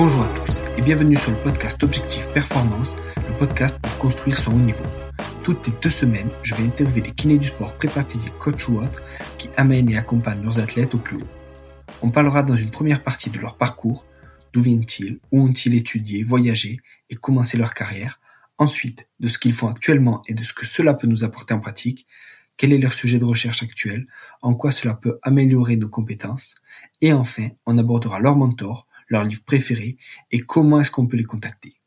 Bonjour à tous et bienvenue sur le podcast Objectif Performance, le podcast pour construire son haut niveau. Toutes les deux semaines, je vais interviewer des kinés du sport, prépa physique, coach ou autres qui amènent et accompagnent leurs athlètes au plus haut. On parlera dans une première partie de leur parcours, d'où viennent-ils, où ont-ils étudié, voyagé et commencé leur carrière, ensuite de ce qu'ils font actuellement et de ce que cela peut nous apporter en pratique, quel est leur sujet de recherche actuel, en quoi cela peut améliorer nos compétences, et enfin, on abordera leur mentor, leur livre préféré et comment est-ce qu'on peut les contacter.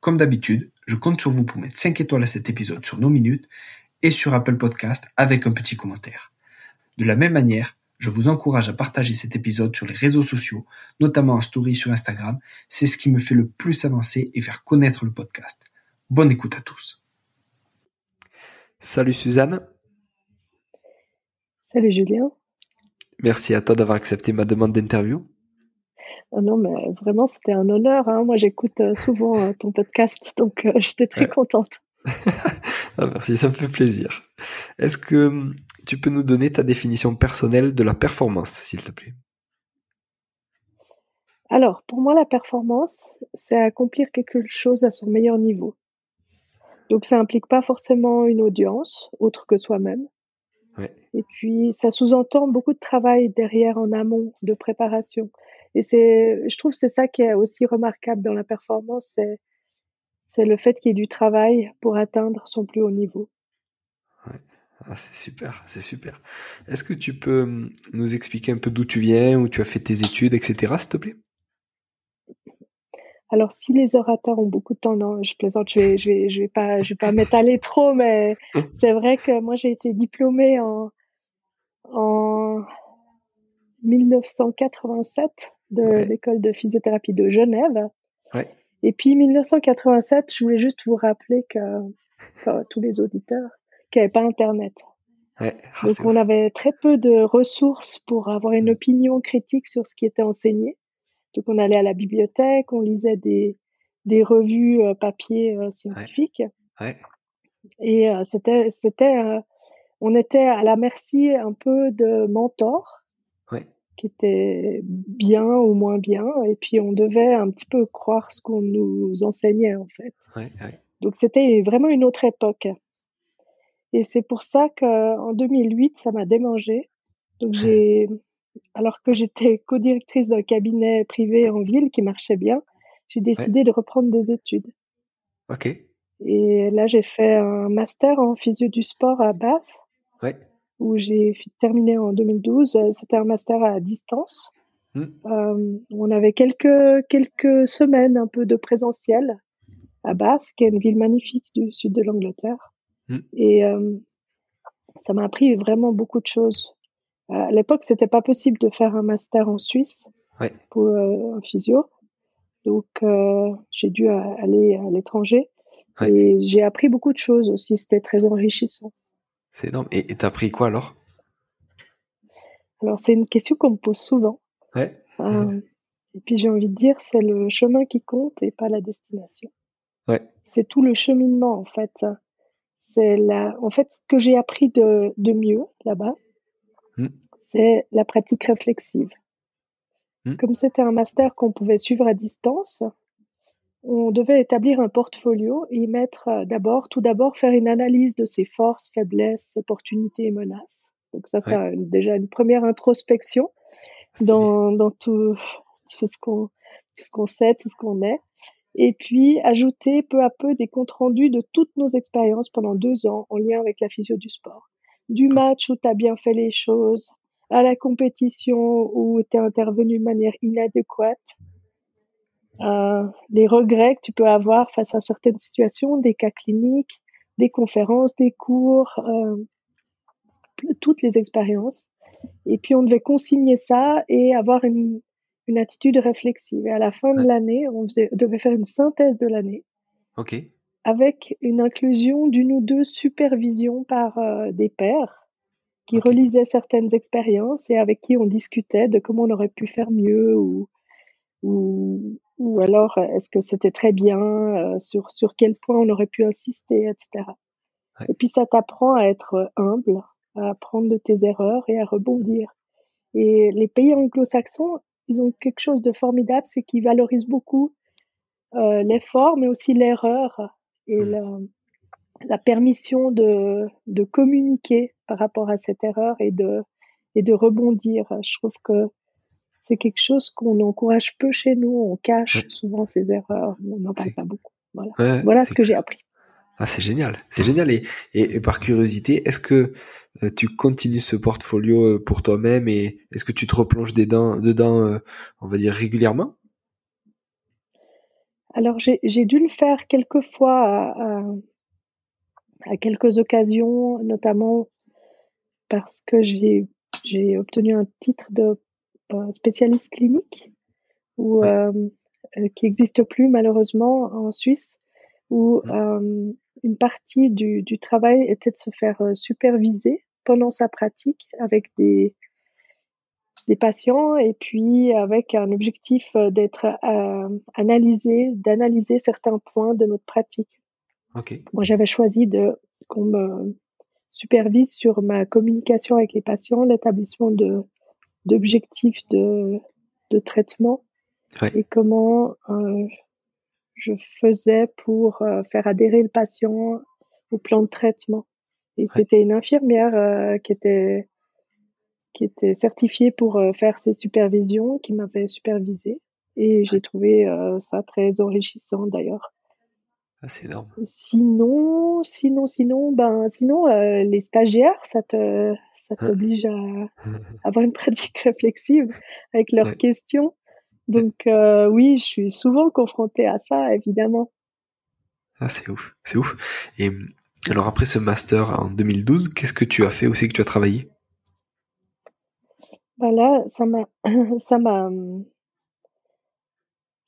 Comme d'habitude, je compte sur vous pour mettre 5 étoiles à cet épisode sur nos minutes et sur Apple Podcast avec un petit commentaire. De la même manière, je vous encourage à partager cet épisode sur les réseaux sociaux, notamment en story sur Instagram. C'est ce qui me fait le plus avancer et faire connaître le podcast. Bonne écoute à tous. Salut Suzanne. Salut Julien. Merci à toi d'avoir accepté ma demande d'interview. Oh non, mais vraiment, c'était un honneur. Hein. Moi, j'écoute euh, souvent euh, ton podcast, donc euh, j'étais très contente. ah, merci, ça me fait plaisir. Est-ce que hum, tu peux nous donner ta définition personnelle de la performance, s'il te plaît? Alors, pour moi, la performance, c'est accomplir quelque chose à son meilleur niveau. Donc, ça implique pas forcément une audience, autre que soi-même. Et puis, ça sous-entend beaucoup de travail derrière en amont, de préparation. Et c'est, je trouve, c'est ça qui est aussi remarquable dans la performance, c'est, c'est le fait qu'il y ait du travail pour atteindre son plus haut niveau. Ouais. Ah, c'est super, c'est super. Est-ce que tu peux hum, nous expliquer un peu d'où tu viens, où tu as fait tes études, etc., s'il te plaît? Alors, si les orateurs ont beaucoup de temps, non, je plaisante, je vais, je vais, je vais pas, je vais pas m'étaler trop, mais c'est vrai que moi, j'ai été diplômée en, en 1987 de l'école de physiothérapie de Genève. Et puis 1987, je voulais juste vous rappeler que, tous les auditeurs, qu'il n'y avait pas Internet. Ah, Donc on avait très peu de ressources pour avoir une opinion critique sur ce qui était enseigné. Donc on allait à la bibliothèque, on lisait des, des revues euh, papier euh, scientifiques. Et euh, c'était, c'était, on était à la merci un peu de mentors qui était bien ou moins bien, et puis on devait un petit peu croire ce qu'on nous enseignait en fait. Donc c'était vraiment une autre époque. Et c'est pour ça qu'en 2008, ça m'a démangé. Donc j'ai, alors que j'étais co-directrice d'un cabinet privé en ville qui marchait bien, j'ai décidé de reprendre des études. Ok. Et là, j'ai fait un master en physio du sport à Bath. Ouais où j'ai terminé en 2012. Euh, c'était un master à distance. Hmm. Euh, on avait quelques, quelques semaines un peu de présentiel à Bath, qui est une ville magnifique du sud de l'Angleterre. Hmm. Et euh, ça m'a appris vraiment beaucoup de choses. À l'époque, c'était pas possible de faire un master en Suisse pour un physio. Donc, j'ai dû aller à l'étranger. Et j'ai appris beaucoup de choses aussi. C'était très enrichissant. C'est énorme. Et t'as pris quoi alors? Alors c'est une question qu'on me pose souvent. Ouais. Euh, et puis j'ai envie de dire, c'est le chemin qui compte et pas la destination. Ouais. C'est tout le cheminement en fait. C'est la, en fait, ce que j'ai appris de, de mieux là-bas, hmm. c'est la pratique réflexive. Hmm. Comme c'était un master qu'on pouvait suivre à distance, on devait établir un portfolio et mettre euh, d'abord, tout d'abord, faire une analyse de ses forces, faiblesses, opportunités et menaces. Donc ça, c'est déjà une première introspection dans, dans tout, tout ce qu'on tout ce qu'on sait, tout ce qu'on est. Et puis ajouter peu à peu des comptes rendus de toutes nos expériences pendant deux ans en lien avec la physio du sport. Du match où tu as bien fait les choses, à la compétition où tu es intervenu de manière inadéquate, euh, les regrets que tu peux avoir face à certaines situations, des cas cliniques, des conférences, des cours, euh, toutes les expériences. Et puis on devait consigner ça et avoir une, une attitude réflexive. Et à la fin de l'année, on devait faire une synthèse de l'année. Ok. Avec une inclusion d'une ou deux supervisions par euh, des pairs qui relisaient certaines expériences et avec qui on discutait de comment on aurait pu faire mieux ou, ou, ou alors est-ce que c'était très bien, euh, sur, sur quel point on aurait pu insister, etc. Et puis ça t'apprend à être humble, à apprendre de tes erreurs et à rebondir. Et les pays anglo-saxons ils ont quelque chose de formidable, c'est qu'ils valorisent beaucoup euh, l'effort, mais aussi l'erreur et mmh. la, la, permission de, de communiquer par rapport à cette erreur et de, et de rebondir. Je trouve que c'est quelque chose qu'on encourage peu chez nous. On cache souvent ces erreurs. On n'en parle pas beaucoup. Voilà, voilà ce que j'ai appris. Ah, c'est génial, c'est génial. Et, et, par curiosité, est-ce que euh, tu continues ce portfolio euh, pour toi-même et est-ce que tu te replonges dedans, dedans euh, on va dire régulièrement? Alors, j'ai dû le faire quelques fois à, à, quelques occasions, notamment parce que j'ai obtenu un titre de spécialiste clinique ou qui n'existe plus malheureusement en Suisse où mmh une partie du, du, travail était de se faire euh, superviser pendant sa pratique avec des, des patients et puis avec un objectif euh, d'être euh, analysé, d'analyser certains points de notre pratique. Moi, j'avais choisi de qu'on me supervise sur ma communication avec les patients, l'établissement de d'objectifs de, de traitement et comment euh, je faisais pour euh, faire adhérer le patient au plan de traitement. Et c'était une infirmière euh, qui était qui était certifiée pour faire ces supervisions, qui m'avait supervisé. Et j'ai trouvé ça très enrichissant d'ailleurs. Ah, c'est énorme. Sinon, sinon, sinon, ben, sinon, les stagiaires, ça te, ça t'oblige à avoir une pratique réflexive avec leurs questions. Donc euh, oui, je suis souvent confrontée à ça, évidemment. Ah, c'est ouf, c'est ouf. Et alors après ce master en 2012, qu'est-ce que tu as fait aussi que tu as travaillé? Là, ça m'a, ça m'a,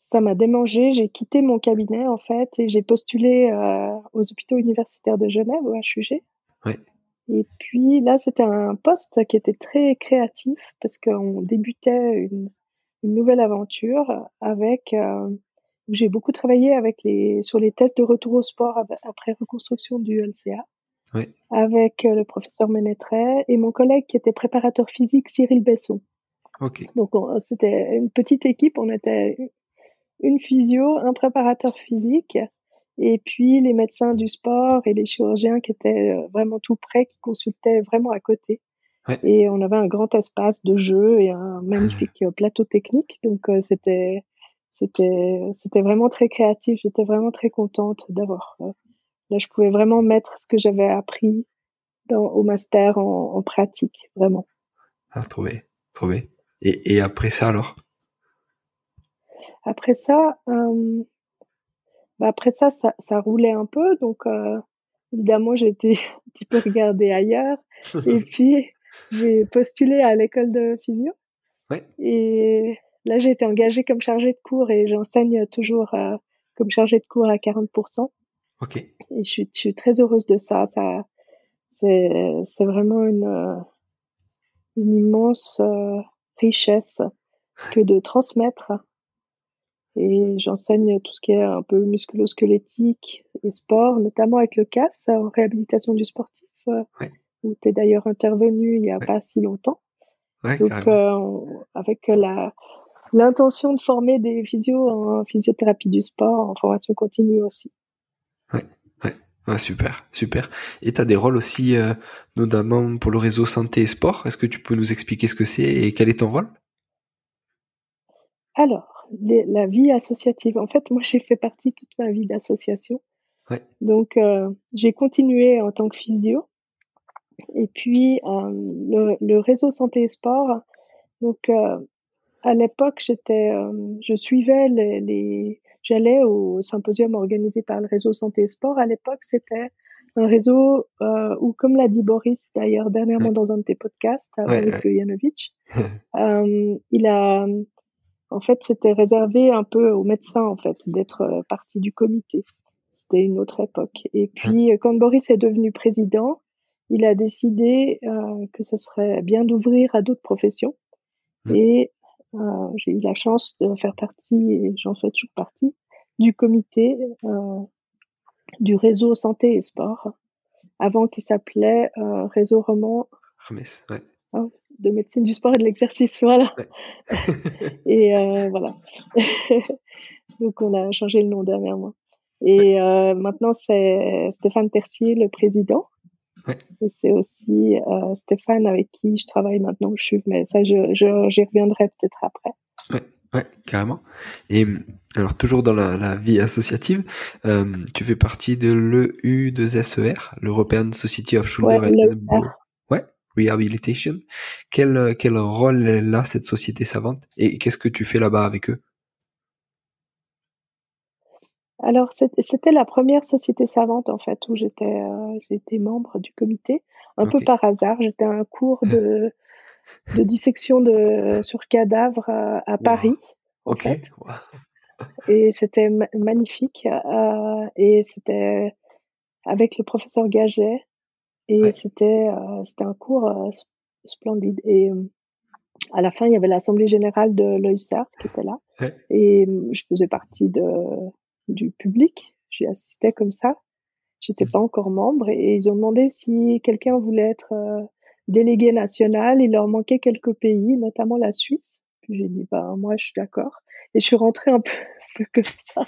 ça m'a démangé. J'ai quitté mon cabinet en fait et j'ai postulé euh, aux hôpitaux universitaires de Genève au HUG. Ouais. Et puis là, c'était un poste qui était très créatif parce qu'on débutait une une nouvelle aventure avec euh, j'ai beaucoup travaillé avec les sur les tests de retour au sport après reconstruction du LCA. Avec euh, le professeur Ménétret et mon collègue qui était préparateur physique Cyril Besson. Donc c'était une petite équipe, on était une physio, un préparateur physique et puis les médecins du sport et les chirurgiens qui étaient euh, vraiment tout près, qui consultaient vraiment à côté. Et on avait un grand espace de jeu et un magnifique euh, plateau technique. Donc euh, c'était c'était c'était vraiment très créatif. J'étais vraiment très contente d'avoir. Euh, là, je pouvais vraiment mettre ce que j'avais appris dans, au master en, en pratique, vraiment. Ah, trouvé, trouvé. Et, et après ça alors? Après ça, euh, bah après ça, ça, ça, roulait un peu. Donc euh, évidemment, j'ai été un petit peu regardée ailleurs. et puis j'ai postulé à l'école de physio. Et là, j'ai été engagée comme chargée de cours et j'enseigne toujours euh, comme chargée de cours à 40%. Ok. Et je suis, je suis très heureuse de ça. Ça, c'est, c'est vraiment une, une immense euh, richesse que de transmettre. Et j'enseigne tout ce qui est un peu musculo-squelettique et sport, notamment avec le CAS en réhabilitation du sportif. Ouais où tu es d'ailleurs intervenu il n'y a pas si longtemps. Donc, euh, avec la, l'intention de former des physios en physiothérapie du sport, en formation continue aussi. Ouais, ouais. super, super. Et tu as des rôles aussi, euh, notamment pour le réseau santé et sport. Est-ce que tu peux nous expliquer ce que c'est et quel est ton rôle? Alors, la vie associative. En fait, moi, j'ai fait partie toute ma vie d'association. Ouais. Donc, euh, j'ai continué en tant que physio. Et puis euh, le, le, réseau santé et sport. Donc euh, à l'époque, j'étais, je suivais les, les j'allais au symposium organisé par le réseau santé et sport. À l'époque, c'était un réseau euh, où, comme l'a dit Boris d'ailleurs dernièrement dans un de tes podcasts, Boris euh, il a, en fait, c'était réservé un peu aux médecins en fait d'être partie du comité. C'était une autre époque. Et puis, quand Boris est devenu président, il a décidé euh, que ce serait bien d'ouvrir à d'autres professions. Et euh, j'ai eu la chance de faire partie, et j'en fais toujours partie, du comité euh, du réseau santé et sport, avant qu'il s'appelait euh, Réseau Roman. Ouais. De médecine du sport et de l'exercice, voilà. et voilà. Donc on a changé le nom dernièrement. Et maintenant c'est Stéphane Tercier, le président. Et c'est aussi Stéphane avec qui je travaille maintenant au CHUV, mais ça, j'y je, reviendrai peut-être après. Ouais, ouais, carrément. Et alors, toujours dans la, vie associative, euh, tu fais partie de l'EU2SER, l'European Society of Shoulder and ouais, Rehabilitation. Quel, quel rôle a cette société savante et qu'est-ce que tu fais là-bas avec eux? Alors, c'était la première société savante, en fait, où j'étais euh, j'étais membre du comité, un peu par hasard. J'étais à un cours de, de dissection de, sur cadavres euh, à, Paris. Ok. Et c'était magnifique. Euh, et c'était avec le professeur Gaget. Et c'était c'était un cours splendide. Et à la fin, il y avait l'Assemblée générale de l'OISAR qui était là. Et je faisais partie de du public. J'y assistais comme ça. J'étais mmh. pas encore membre et ils ont demandé si quelqu'un voulait être euh, délégué national. Il leur manquait quelques pays, notamment la Suisse. Puis j'ai dit bah moi je suis d'accord. Et je suis rentrée un peu, un peu comme ça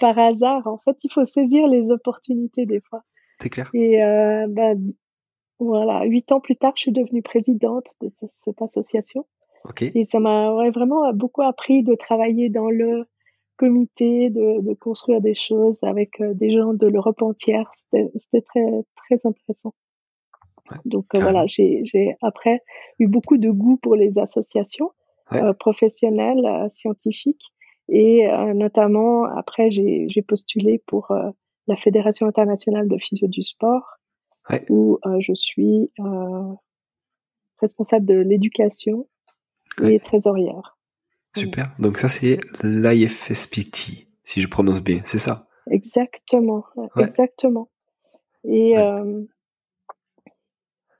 par hasard. En fait, il faut saisir les opportunités des fois. C'est clair. Et euh, bah, voilà, huit ans plus tard, je suis devenue présidente de cette association. Okay. Et ça m'a ouais, vraiment beaucoup appris de travailler dans le comité, de, de construire des choses avec euh, des gens de l'Europe entière. C'était très, très intéressant. Donc euh, voilà, j'ai après eu beaucoup de goût pour les associations euh, professionnelles, scientifiques, et notamment après j'ai postulé pour la Fédération internationale de physio du sport, où je suis responsable de l'éducation et trésorière. Super. Donc ça, c'est l'IFSPT, si je prononce bien, c'est ça? Exactement, exactement. Et, euh,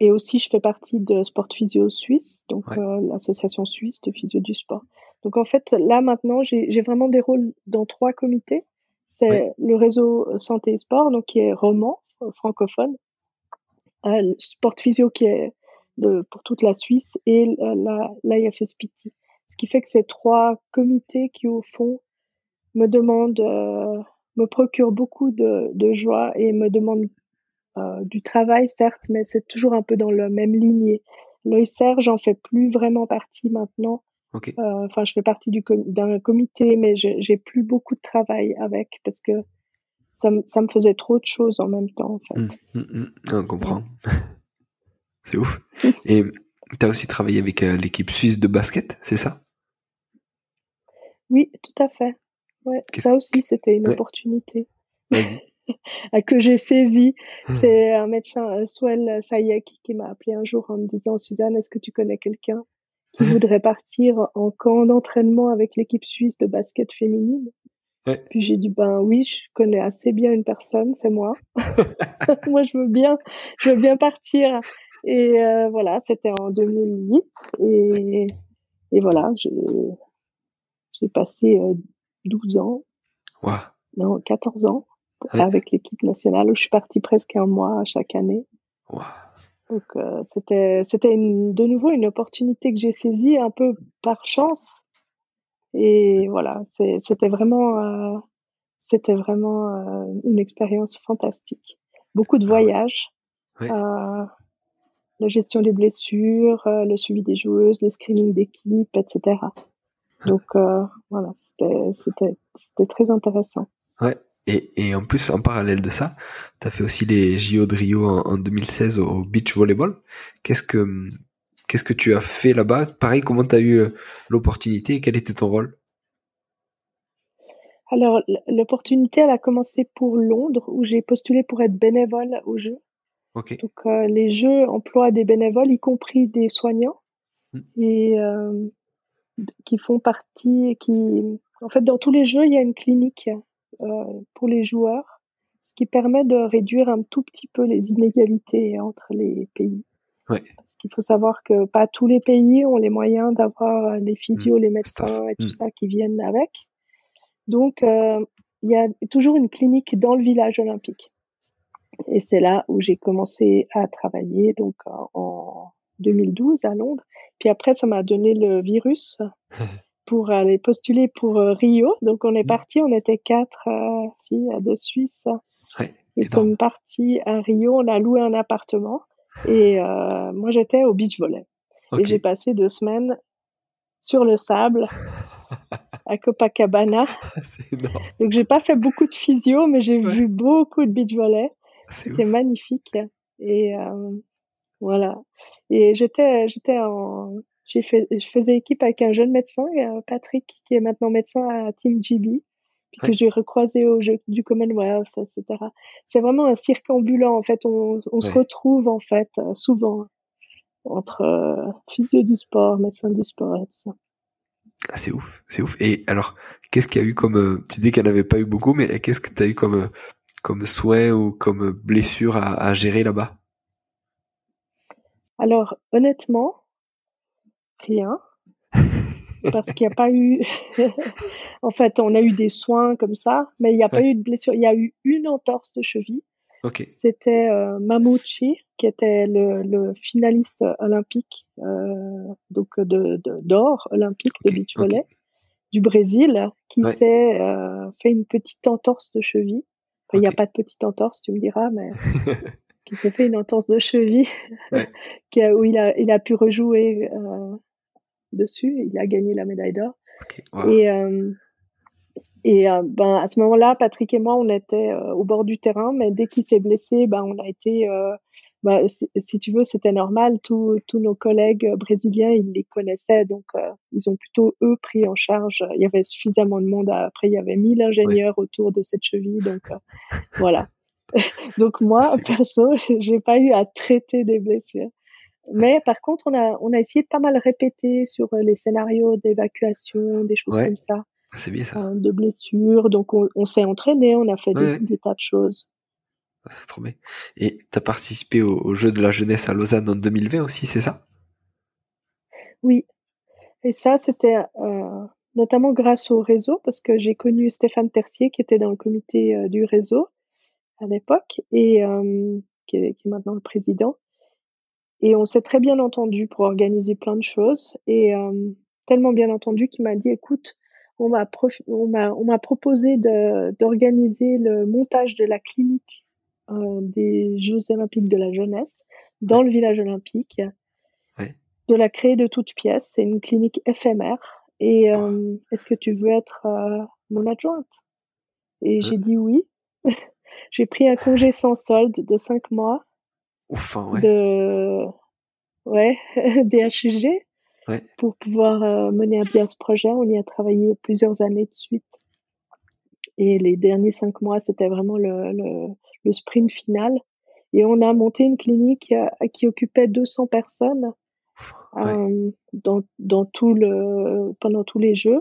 et aussi, je fais partie de Sport Physio Suisse, donc euh, l'association suisse de physio du sport. Donc en fait, là maintenant, j'ai vraiment des rôles dans trois comités. C'est le réseau santé et sport, donc qui est roman, francophone. Euh, sport Physio qui est de, pour toute la Suisse et l'IFSPT. Ce qui fait que ces trois comités qui, au fond, me demandent, euh, me procurent beaucoup de, de, joie et me demandent euh, du travail, certes, mais c'est toujours un peu dans la même lignée. L'OICER, j'en fais plus vraiment partie maintenant. Okay. Euh, enfin, je fais partie du d'un comité, mais j'ai plus beaucoup de travail avec parce que ça, ça, me faisait trop de choses en même temps. En fait. Mmh, mmh, mmh. On comprend. c'est ouf. Et tu as aussi travaillé avec euh, l'équipe suisse de basket, c'est ça? Oui, tout à fait. Ouais, ça aussi, c'était une opportunité que j'ai saisie. Hum. C'est un médecin, euh, Swell Sayek, qui m'a appelé un jour en me disant Suzanne, est-ce que tu connais quelqu'un? Qui voudrait partir en camp d'entraînement avec l'équipe suisse de basket féminine Puis j'ai dit ben oui, je connais assez bien une personne, c'est moi. moi je veux bien, je veux bien partir. Et euh, voilà, c'était en 2008. Et, et voilà, j'ai passé 12 euh, ans. Non, 14 ans avec l'équipe nationale où je suis partie presque un mois chaque année. Donc euh, c'était c'était de nouveau une opportunité que j'ai saisie un peu par chance. Et voilà, c'était vraiment euh, c'était vraiment euh, une expérience fantastique. Beaucoup de ah voyages. Euh, la gestion des blessures, euh, le suivi des joueuses, les screenings d'équipe, etc. Donc euh, voilà, c'était très intéressant. Ouais. Et, et, en plus, en parallèle de ça, tu as fait aussi les JO de Rio en, 2016 au, beach volleyball. Qu'est-ce que qu'est-ce que tu as fait là-bas? Pareil, comment tu as eu euh, l'opportunité et quel était ton rôle? Alors, l'opportunité, elle a commencé pour Londres, où j'ai postulé pour être bénévole aux Jeux. Donc euh, les jeux emploient des bénévoles, y compris des soignants, hmm. et euh, qui font partie, qui, en fait, dans tous les jeux, il y a une clinique pour les joueurs, ce qui permet de réduire un tout petit peu les inégalités entre les pays. Ouais. Parce qu'il faut savoir que pas tous les pays ont les moyens d'avoir les physios, hmm. les médecins et tout hmm. ça qui viennent avec. Donc, il y a toujours une clinique dans le village olympique. Et c'est là où j'ai commencé à travailler donc en, 2012 à Londres. Puis après, ça m'a donné le virus pour aller postuler pour Rio. Donc on est mmh. parti, on était quatre filles de Suisse. Ouais, Ils sont partis à Rio, on a loué un appartement et moi j'étais au beach volley. Et j'ai passé deux semaines sur le sable à Copacabana. C'est énorme. Donc j'ai pas fait beaucoup de physio, mais j'ai vu beaucoup de beach volley. C'était magnifique. Et euh, voilà. Et j'étais, j'étais en, j'ai fait, je faisais équipe avec un jeune médecin, Patrick, qui est maintenant médecin à Team GB, puis que j'ai recroisé au jeu du Commonwealth, etc. C'est vraiment un cirque ambulant. En fait, on, on se retrouve en fait euh, souvent entre euh, physio du sport, médecin du sport et tout ça. Ah, c'est ouf, c'est ouf. Et alors, qu'est-ce qu'il y a eu comme, euh, tu dis qu'elle n'avait pas eu beaucoup, mais qu'est-ce que tu as eu comme, euh, comme soin ou comme blessure à, à gérer là-bas? Alors, honnêtement, rien. parce qu'il n'y a pas eu. en fait, on a eu des soins comme ça, mais il n'y a pas eu de blessure. Il y a eu une entorse de cheville c'était euh, Mamouchi, qui était le, le finaliste olympique, euh, donc de d'or olympique de beach volley du Brésil, qui s'est euh, fait une petite entorse de cheville. il n'y a pas de petite entorse, tu me diras, mais qui s'est fait une entorse de cheville, qui a, où il a, il a pu rejouer euh, dessus. Il a gagné la médaille d'or. Et euh, et euh, ben à ce moment-là, Patrick et moi, on était euh, au bord du terrain, mais dès qu'il s'est blessé, ben on a été, ben, si, tu veux, c'était normal. Tous tous nos collègues brésiliens, ils les connaissaient, donc ils ont plutôt eux pris en charge. Il y avait suffisamment de monde. Après, il y avait 1000 ingénieurs autour de cette cheville, donc voilà. donc moi, perso, j'ai pas eu à traiter des blessures. Mais par contre, on a, on a essayé de pas mal répéter sur les scénarios d'évacuation, des choses comme ça. Ah, c'est bien ça. Euh, de blessures. Donc, on, s'est entraîné, on a fait des, tas de choses. Ah, c'est trop bien. Et tu as participé au, Jeu de la jeunesse à Lausanne en 2020 aussi, c'est ça? Oui. Et ça, c'était euh, notamment grâce au réseau, parce que j'ai connu Stéphane Tercier, qui était dans le comité euh, du réseau à l'époque, et qui est, qui, est, maintenant le président. Et on s'est très bien entendu pour organiser plein de choses. Et tellement bien entendu qu'il m'a dit, écoute, on m'a on m'a proposé d'organiser le montage de la clinique euh, des Jeux olympiques de la jeunesse dans le village olympique, de la créer de toutes pièces. C'est une clinique éphémère. Et euh, est-ce que tu veux être euh, mon adjointe? Et j'ai dit oui. j'ai pris un congé sans solde de cinq mois. Ouais. De ouais, DHG pour pouvoir euh, mener à bien ce projet. On y a travaillé plusieurs années de suite. Et les derniers cinq mois, c'était vraiment le, le, le, sprint final. Et on a monté une clinique euh, qui occupait 200 personnes euh, dans, dans tout le, pendant tous les jeux,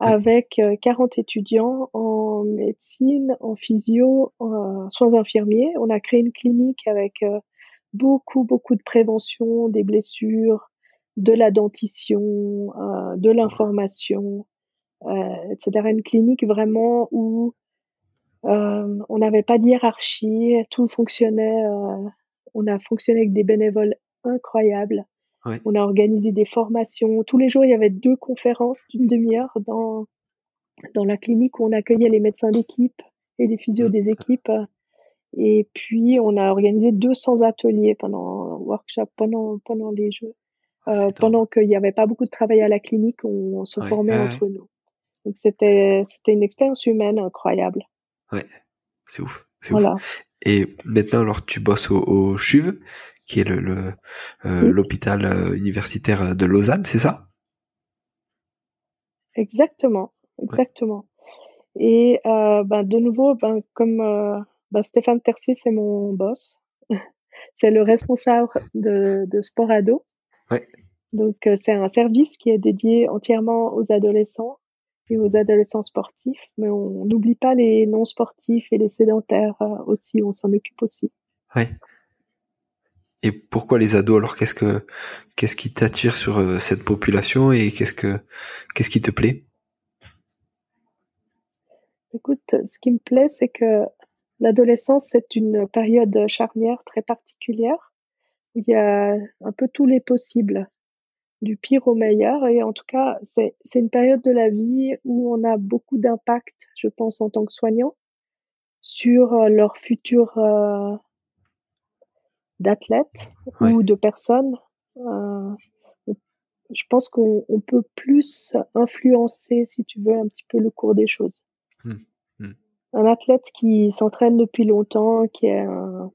avec 40 étudiants en médecine, en physio, en soins infirmiers. On a créé une clinique avec beaucoup, beaucoup de prévention des blessures, de la dentition, euh, de l'information, euh, etc. Une clinique vraiment où euh, on n'avait pas de hiérarchie, tout fonctionnait. on a fonctionné avec des bénévoles incroyables. On a organisé des formations. Tous les jours, il y avait deux conférences d'une demi-heure dans dans la clinique où on accueillait les médecins d'équipe et les physios mmh. des équipes. Et puis, on a organisé 200 ateliers pendant workshop pendant pendant les Jeux. Euh, pendant qu'il n'y avait pas beaucoup de travail à la clinique, on, se formait entre nous. Donc c'était c'était une expérience humaine incroyable. Ouais, c'est ouf, c'est voilà. ouf. Et maintenant, alors tu bosses au, au CHUV, qui est le euh, l'hôpital euh, universitaire de Lausanne, c'est ça? Exactement, exactement. Et euh, ben, de nouveau, ben, comme ben, Stéphane Tercier, c'est mon boss. c'est le responsable de, de Sporado. Donc, euh, c'est un service qui est dédié entièrement aux adolescents et aux adolescents sportifs, mais on n'oublie pas les non sportifs et les sédentaires euh, aussi, on s'en occupe aussi. Ouais. Et pourquoi les ados alors? Qu'est-ce que qu'est-ce qui t'attire sur euh, cette population et qu'est-ce que qu'est-ce qui te plaît? Écoute, ce qui me plaît, c'est que l'adolescence c'est une période charnière très particulière il y a un peu tous les possibles, du pire au meilleur. Et en tout cas, c'est une période de la vie où on a beaucoup d'impact, je pense, en tant que soignant, sur euh, leur futur euh, d'athlètes ou de personnes. Euh, je pense qu'on peut plus influencer, si tu veux, un petit peu le cours des choses. Un athlète qui s'entraîne depuis longtemps, qui est un,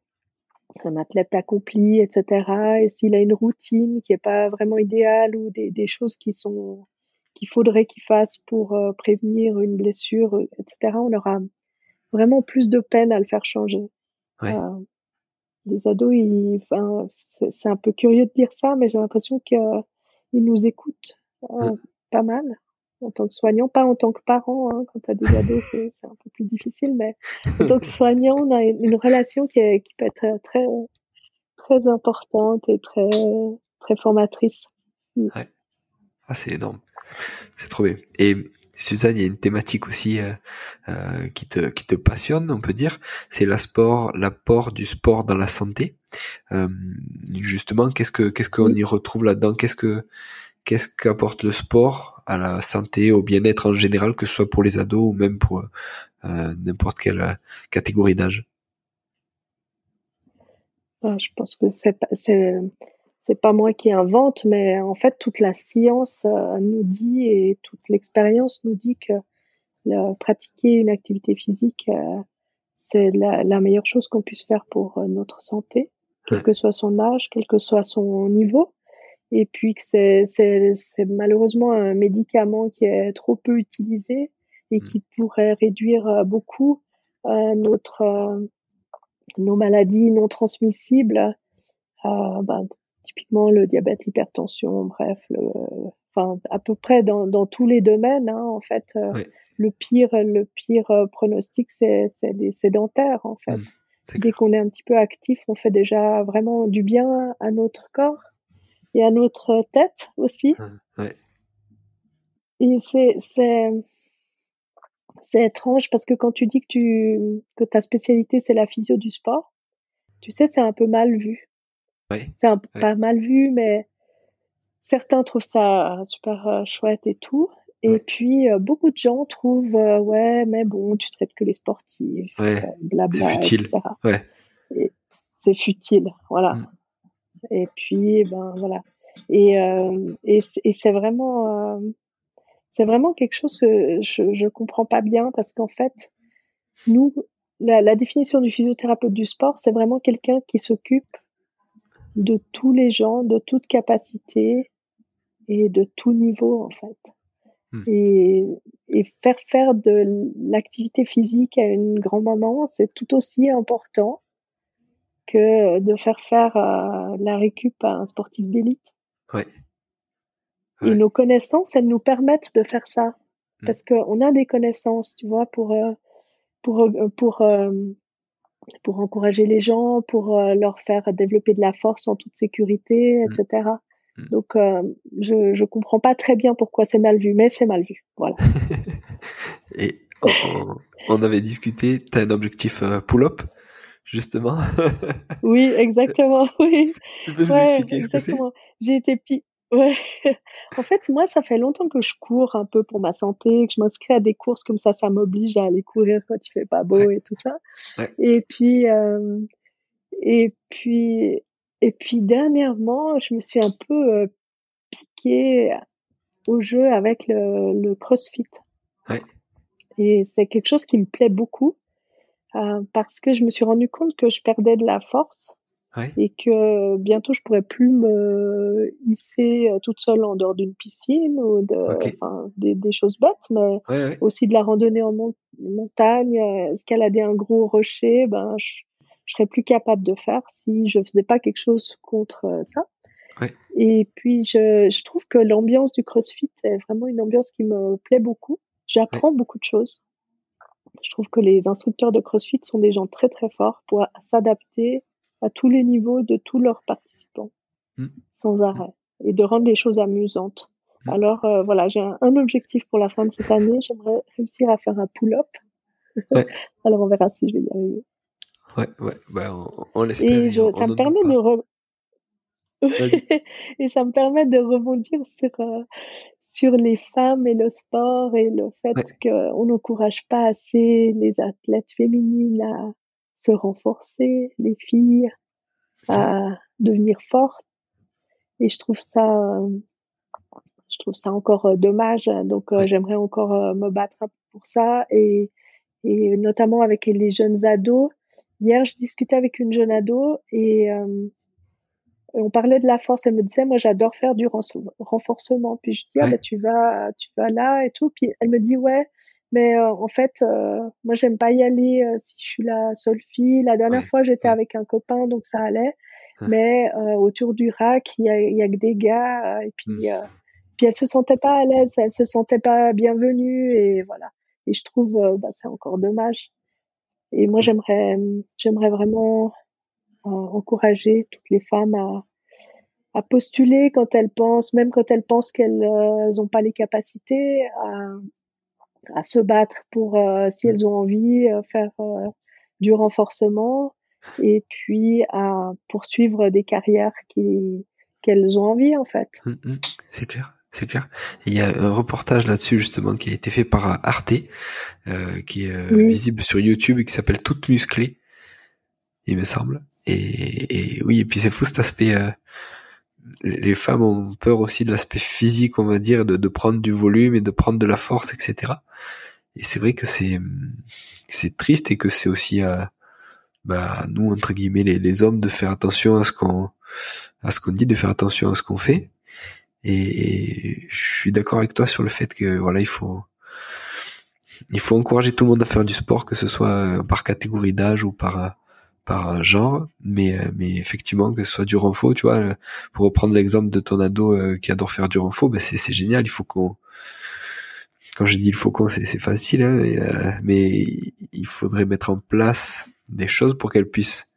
un athlète accompli, etc. Et s'il a une routine qui est pas vraiment idéale ou des, des choses qui sont qu'il faudrait qu'il fasse pour euh, prévenir une blessure, etc. On aura vraiment plus de peine à le faire changer. Ouais. Euh, les ados, enfin, c'est un peu curieux de dire ça, mais j'ai l'impression qu'ils nous écoutent euh, pas mal en tant que soignant, pas en tant que parent. Hein, quand tu as des ados, c'est un peu plus difficile, mais en tant que soignant, on a une, relation qui, est, qui, peut être très, très importante et très, très formatrice. Mm. Ouais. Ah, c'est énorme. C'est trop bien. Et Suzanne, il y a une thématique aussi euh, euh, qui te qui te passionne, on peut dire, c'est la sport, l'apport du sport dans la santé. Euh, justement, qu'est-ce que qu'est-ce qu'on y retrouve là-dedans? Qu'est-ce que qu'est-ce qu'apporte le sport à la santé, au bien-être en général, que ce soit pour les ados ou même pour euh, n'importe quelle euh, catégorie d'âge? Ah, Je pense que c'est c'est pas moi qui invente, mais en fait toute la science euh, nous dit et toute l'expérience nous dit que pratiquer une activité physique c'est la, la, meilleure chose qu'on puisse faire pour notre santé, quel que soit son âge, quel que soit son niveau et puis que c'est, c'est, c'est malheureusement un médicament qui est trop peu utilisé et qui pourrait réduire euh, beaucoup euh, notre euh, nos maladies non transmissibles, euh, bah, typiquement le diabète, l'hypertension, bref, le, enfin à peu près dans, dans tous les domaines. Hein, en fait, le pire le pire pronostic c'est c'est les sédentaires en fait. Mmh, Dès qu'on est un petit peu actif, on fait déjà vraiment du bien à notre corps et à notre tête aussi. Ouais. Et c'est, c'est, étrange parce que quand tu dis que tu, que ta spécialité c'est la physio du sport, tu sais, c'est un peu mal vu. Ouais. C'est un, pas mal vu, mais certains trouvent ça super euh, chouette et tout. Et puis, euh, beaucoup de gens trouvent, euh, ouais, mais bon, tu traites que les sportifs, ouais. blabla. C'est futile. Ouais. C'est futile, voilà. Mm. Et puis, ben voilà. Et, euh, et, c'est vraiment, euh, c'est vraiment quelque chose que je, je comprends pas bien parce qu'en fait, nous, la, la, définition du physiothérapeute du sport, c'est vraiment quelqu'un qui s'occupe de tous les gens, de toute capacité et de tout niveau en fait. Hmm. Et, et, faire faire de l'activité physique à une grand-maman, c'est tout aussi important que de faire faire euh, la récup à un sportif d'élite. Ouais. Et nos connaissances, elles nous permettent de faire ça. Mm. Parce qu'on a des connaissances, tu vois, pour, euh, pour, euh, pour, pour encourager les gens, pour leur faire développer de la force en toute sécurité, etc. Mm. Mm. Donc, je je comprends pas très bien pourquoi c'est mal vu, mais c'est mal vu. Voilà. Et on, on, avait discuté, tu as un objectif pull-up? Justement. oui, exactement. Oui. Tu peux nous expliquer ce que c'est? J'ai été pi... Ouais. en fait, moi, ça fait longtemps que je cours un peu pour ma santé, que je m'inscris à des courses comme ça, ça m'oblige à aller courir quand il fait pas beau et tout ça. Et puis, euh... et puis, et puis dernièrement, je me suis un peu euh, piquée au jeu avec le, le CrossFit. Ouais. Et c'est quelque chose qui me plaît beaucoup. Euh, parce que je me suis rendu compte que je perdais de la force et que bientôt je pourrais plus me hisser euh, toute seule en dehors d'une piscine ou de, des, des, choses bêtes, mais aussi de la randonnée en montagne, euh, escalader un gros rocher, ben je, je, serais plus capable de faire si je faisais pas quelque chose contre ça. Et puis je, je trouve que l'ambiance du CrossFit est vraiment une ambiance qui me plaît beaucoup. J'apprends beaucoup de choses. Je trouve que les instructeurs de CrossFit sont des gens très très forts pour s'adapter à tous les niveaux de tous leurs participants, mm. sans arrêt, et de rendre les choses amusantes. Mm. Alors euh, voilà, j'ai un, objectif pour la fin de cette année. J'aimerais réussir à faire un pull-up. Alors on verra si je vais y arriver. Ouais, ouais, bah, on, on l'espère. Et ça me permet de et ça me permet de rebondir sur, euh, sur les femmes et le sport et le fait qu'on n'encourage pas assez les athlètes féminines à se renforcer, les filles à devenir fortes. Et je trouve ça, je trouve ça encore euh, dommage. Donc, euh, j'aimerais encore me battre pour ça et, et notamment avec les jeunes ados. Hier, je discutais avec une jeune ado et on parlait de la force. Elle me disait, moi, j'adore faire du renforcement. Puis je dis, ah, bah, tu vas, tu vas là et tout. Puis elle me dit, ouais, mais euh, en fait, euh, moi, j'aime pas y aller euh, si je suis la seule fille. La dernière fois, j'étais avec un copain, donc ça allait. Hein. Mais autour du rack, il y a, y a que des gars. et puis, hmm. puis elle se sentait pas à l'aise, elle se sentait pas bienvenue. Et voilà. Et je trouve, bah, c'est encore dommage. Et moi, j'aimerais, j'aimerais vraiment encourager toutes les femmes à, à, postuler quand elles pensent, même quand elles pensent qu'elles n'ont euh, pas les capacités, à, à se battre pour, euh, si elles ont envie, euh, faire du renforcement et puis à poursuivre des carrières qui qu'elles ont envie en fait. Mmh, mmh. c'est clair. C'est clair. Il y a un reportage là-dessus justement qui a été fait par Arte, qui est visible sur YouTube et qui s'appelle Toute musclée, il me semble. Et, oui, et puis c'est fou cet aspect. Euh, les femmes ont peur aussi de l'aspect physique, on va dire, de, de prendre du volume et de prendre de la force, etc. Et c'est vrai que c'est c'est triste et que c'est aussi à euh, bah, nous entre guillemets les, les hommes de faire attention à ce qu'on à ce qu'on dit, de faire attention à ce qu'on fait. Et, et, je suis d'accord avec toi sur le fait que voilà, il faut il faut encourager tout le monde à faire du sport, que ce soit par catégorie d'âge ou par par genre, mais euh, mais effectivement que ce soit du renfort, tu vois, euh, pour reprendre l'exemple de ton ado euh, qui adore faire du renfort, ben c'est c'est génial. Il faut qu'on quand je dis il faut qu'on, c'est c'est facile, hein, mais il faudrait mettre en place des choses pour qu'elle puisse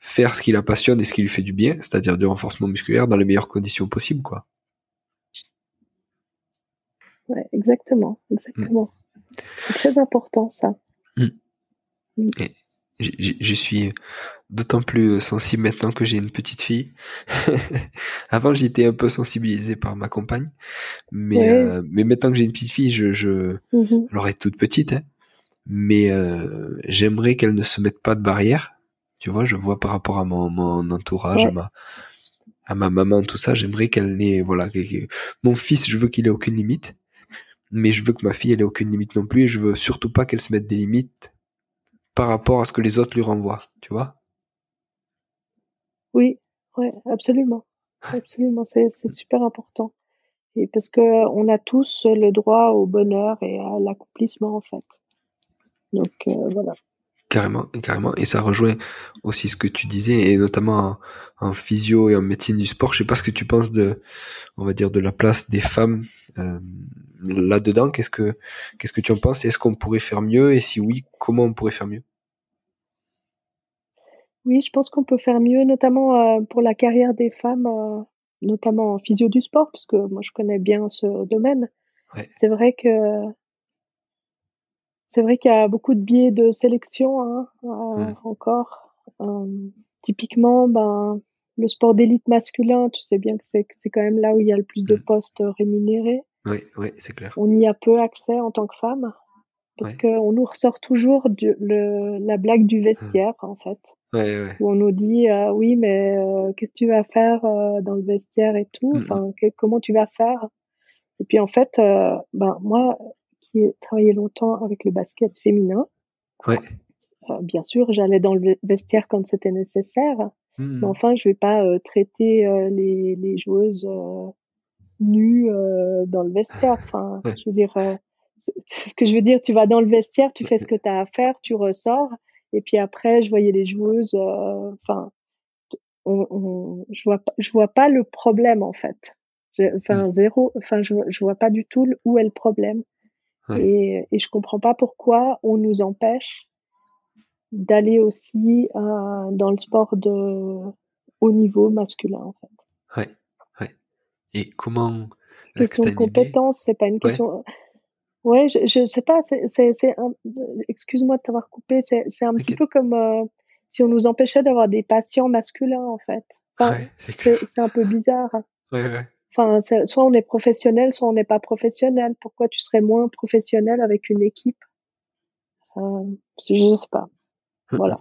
faire ce qui la passionne et ce qui lui fait du bien, c'est-à-dire du renforcement musculaire dans les meilleures conditions possibles, quoi. Ouais, exactement, exactement. C'est très important ça. Mm. Mm je suis d'autant plus sensible maintenant que j'ai une petite fille. Avant, j'étais un peu sensibilisé par ma compagne, mais euh, mais maintenant que j'ai une petite fille, je, je elle est toute petite, hein, mais euh, j'aimerais qu'elle ne se mette pas de barrière. Tu vois, je vois par rapport à mon, mon entourage, à ma à ma maman, tout ça, j'aimerais qu'elle n'ait voilà, mon fils, je veux qu'il ait aucune limite, mais je veux que ma fille elle ait aucune limite non plus, et je veux surtout pas qu'elle se mette des limites par rapport à ce que les autres lui renvoient, tu vois? Oui, ouais, absolument. Absolument, c'est super important. Et parce que on a tous le droit au bonheur et à l'accomplissement en fait. Donc euh, voilà. Carrément, carrément. Et ça rejoint aussi ce que tu disais, et notamment en, physio et en médecine du sport. Je sais pas ce que tu penses de, on va dire, de la place des femmes euh, là-dedans. Qu'est-ce que, qu'est-ce que tu en penses? Est-ce qu'on pourrait faire mieux? Et si oui, comment on pourrait faire mieux? Oui, je pense qu'on peut faire mieux, notamment euh, pour la carrière des femmes, euh, notamment en physio du sport, parce que moi je connais bien ce domaine. C'est vrai que c'est vrai qu'il y a beaucoup de biais de sélection hein, euh, encore. Euh, typiquement, ben, le sport d'élite masculin, tu sais bien que c'est, c'est quand même là où il y a le plus de mmh. postes rémunérés. Oui, oui, c'est clair. On y a peu accès en tant que femme parce qu'on nous ressort toujours le, la blague du vestiaire, en fait. Ouais, ouais. Où on nous dit, euh, oui, mais qu'est-ce que tu vas faire dans le vestiaire et tout? Mmh, Enfin, comment tu vas faire Et puis, en fait, ben, moi, travaillé longtemps avec le basket féminin. Ouais. Euh, bien sûr, j'allais dans le vestiaire quand c'était nécessaire. Hmm. Mais enfin, je vais pas euh, traiter euh, les, les, joueuses nues dans le vestiaire. Enfin, je veux dire, ce que je veux dire, tu vas dans le vestiaire, tu fais ce que tu as à faire, tu ressors. Et puis après, je voyais les joueuses. Enfin, on, on, je vois je vois pas le problème en fait. Enfin, hmm. zéro. Enfin, je, je vois pas du tout où est le problème. Et, et je comprends pas pourquoi on nous empêche d'aller aussi euh, dans le sport de haut niveau masculin en fait. Ouais, ouais. Et comment Question de compétence, c'est pas une question. Ouais, je, je sais pas. C'est, un... excuse-moi de t'avoir coupé. C'est, un petit peu comme euh, si on nous empêchait d'avoir des patients masculins en fait. c'est un peu bizarre. Enfin, soit on est professionnel, soit on n'est pas professionnel. Pourquoi tu serais moins professionnel avec une équipe? Euh, Je ne sais pas. Voilà.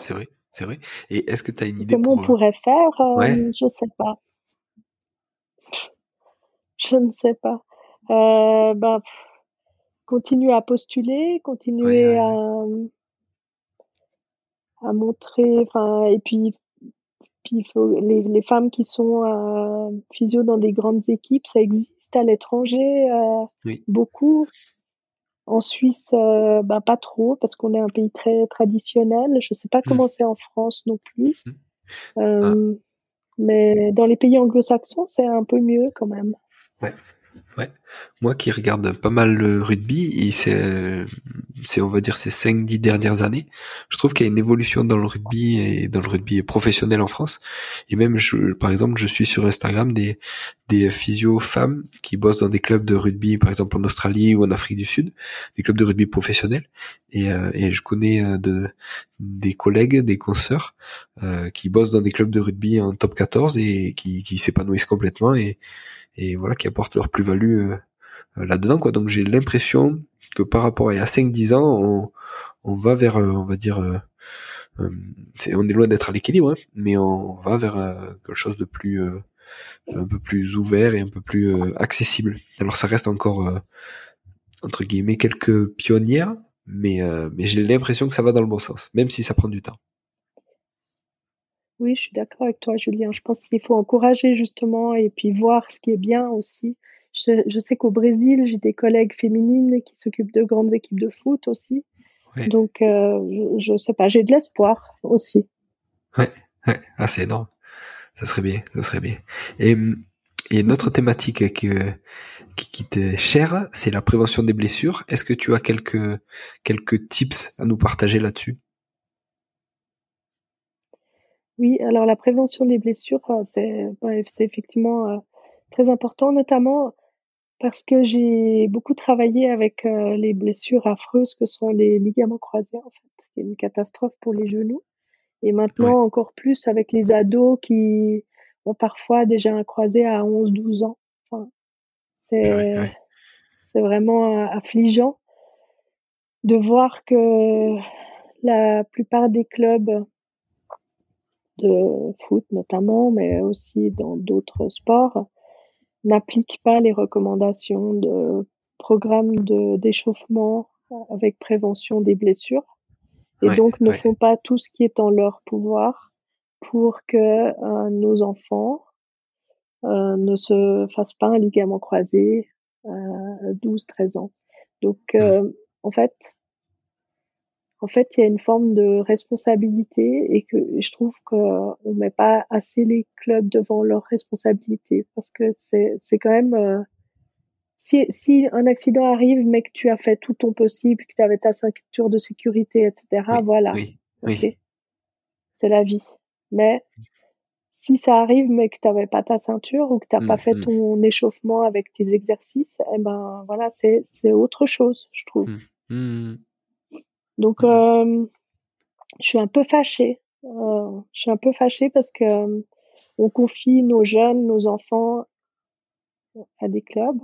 c'est vrai, c'est vrai. Et est-ce que tu as une idée Comment on euh, pourrait faire? Euh, Je ne sais pas. Je ne sais pas. Euh, bah, continuer à postuler, continuer à, à montrer, enfin, et puis puis les, les, femmes qui sont euh, physio dans des grandes équipes, ça existe à l'étranger euh, beaucoup. En Suisse, euh, bah, pas trop parce qu'on est un pays très traditionnel. Je sais pas mmh. comment c'est en France non plus. Mmh. Euh, ah. Mais dans les pays anglo-saxons, c'est un peu mieux quand même. Ouais. Ouais. Moi qui regarde pas mal le rugby, et c'est, c'est on va dire ces 5-10 dernières années, je trouve qu'il y a une évolution dans le rugby et dans le rugby professionnel en France. Et même, je, par exemple, je suis sur Instagram des, des physios femmes qui bossent dans des clubs de rugby, par exemple en Australie ou en Afrique du Sud, des clubs de rugby professionnels. Et, euh, et je connais euh, de, des collègues, des consoeurs euh, qui bossent dans des clubs de rugby en top 14 et qui, qui s'épanouissent complètement et et voilà qui apportent leur plus-value euh, là-dedans quoi. Donc j'ai l'impression que par rapport à il y a 5-10 ans, on, on va vers, euh, on va dire, euh, on est loin d'être à l'équilibre, hein, mais on va vers quelque chose de plus, un peu plus ouvert et un peu plus accessible. Alors ça reste encore entre guillemets quelques pionnières, mais mais j'ai l'impression que ça va dans le bon sens, même si ça prend du temps. Oui, je suis d'accord avec toi, Julien. Je pense qu'il faut encourager justement et puis voir ce qui est bien aussi. Je, sais qu'au Brésil, j'ai des collègues féminines qui s'occupent de grandes équipes de foot aussi. Donc, euh, je, ne sais pas, j'ai de l'espoir aussi. Ouais, ouais, ah, c'est énorme. Ça serait bien, ça serait bien. Et, et une autre thématique qui, qui t'est chère, c'est la prévention des blessures. Est-ce que tu as quelques, quelques tips à nous partager là-dessus? Oui, alors la prévention des blessures, euh, c'est effectivement euh, très important, notamment parce que j'ai beaucoup travaillé avec euh, les blessures affreuses que sont les ligaments croisés, en fait, qui une catastrophe pour les genoux. Et maintenant, encore plus avec les ados qui ont parfois déjà un croisé à 11, 12 ans. Enfin, c'est c'est vraiment affligeant de voir que la plupart des clubs de foot notamment, mais aussi dans d'autres sports, n'appliquent pas les recommandations de programmes d'échauffement avec prévention des blessures et donc ne font pas tout ce qui est en leur pouvoir pour que euh, nos enfants euh, ne se fassent pas un ligament croisé à 12-13 ans. Donc, mmh. euh, en fait, en fait, il y a une forme de responsabilité et que je trouve qu'on met pas assez les clubs devant leurs responsabilités parce que c'est quand même euh, si si un accident arrive mais que tu as fait tout ton possible, que tu avais ta ceinture de sécurité, etc. voilà, oui, c'est la vie. Mais si ça arrive mais que tu n'avais pas ta ceinture ou que tu n'as pas fait mmh. ton échauffement avec tes exercices, eh ben voilà, c'est c'est autre chose, je trouve. Mmh, donc, euh, je suis un peu fâchée. Euh, je suis un peu fâchée parce que euh, on confie nos jeunes, nos enfants à des clubs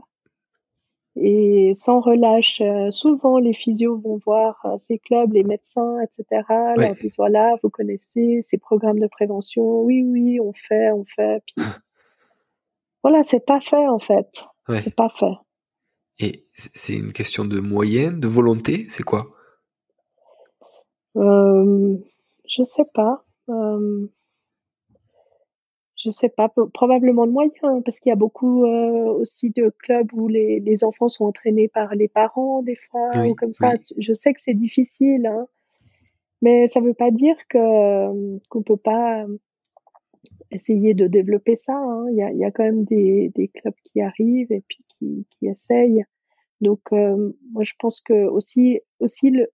et sans relâche. souvent, les physios vont voir ces clubs, les médecins, etc. Leur disent voilà, vous connaissez ces programmes de prévention. Oui, oui, on fait, on fait. Puis voilà, c'est pas fait en fait. C'est pas fait. Et c'est une question de moyens, de volonté, c'est quoi? Euh, je sais pas. Euh, je sais pas, probablement de moyens, hein, parce qu'il y a beaucoup euh, aussi de clubs où les, les, enfants sont entraînés par les parents des fois ou comme ça. Je sais que c'est difficile, hein, mais ça veut pas dire que qu'on peut pas essayer de développer ça. Hein. Il, y a, il y a quand même des, des clubs qui arrivent et puis qui, qui essayent. Donc euh, moi je pense que aussi aussi le,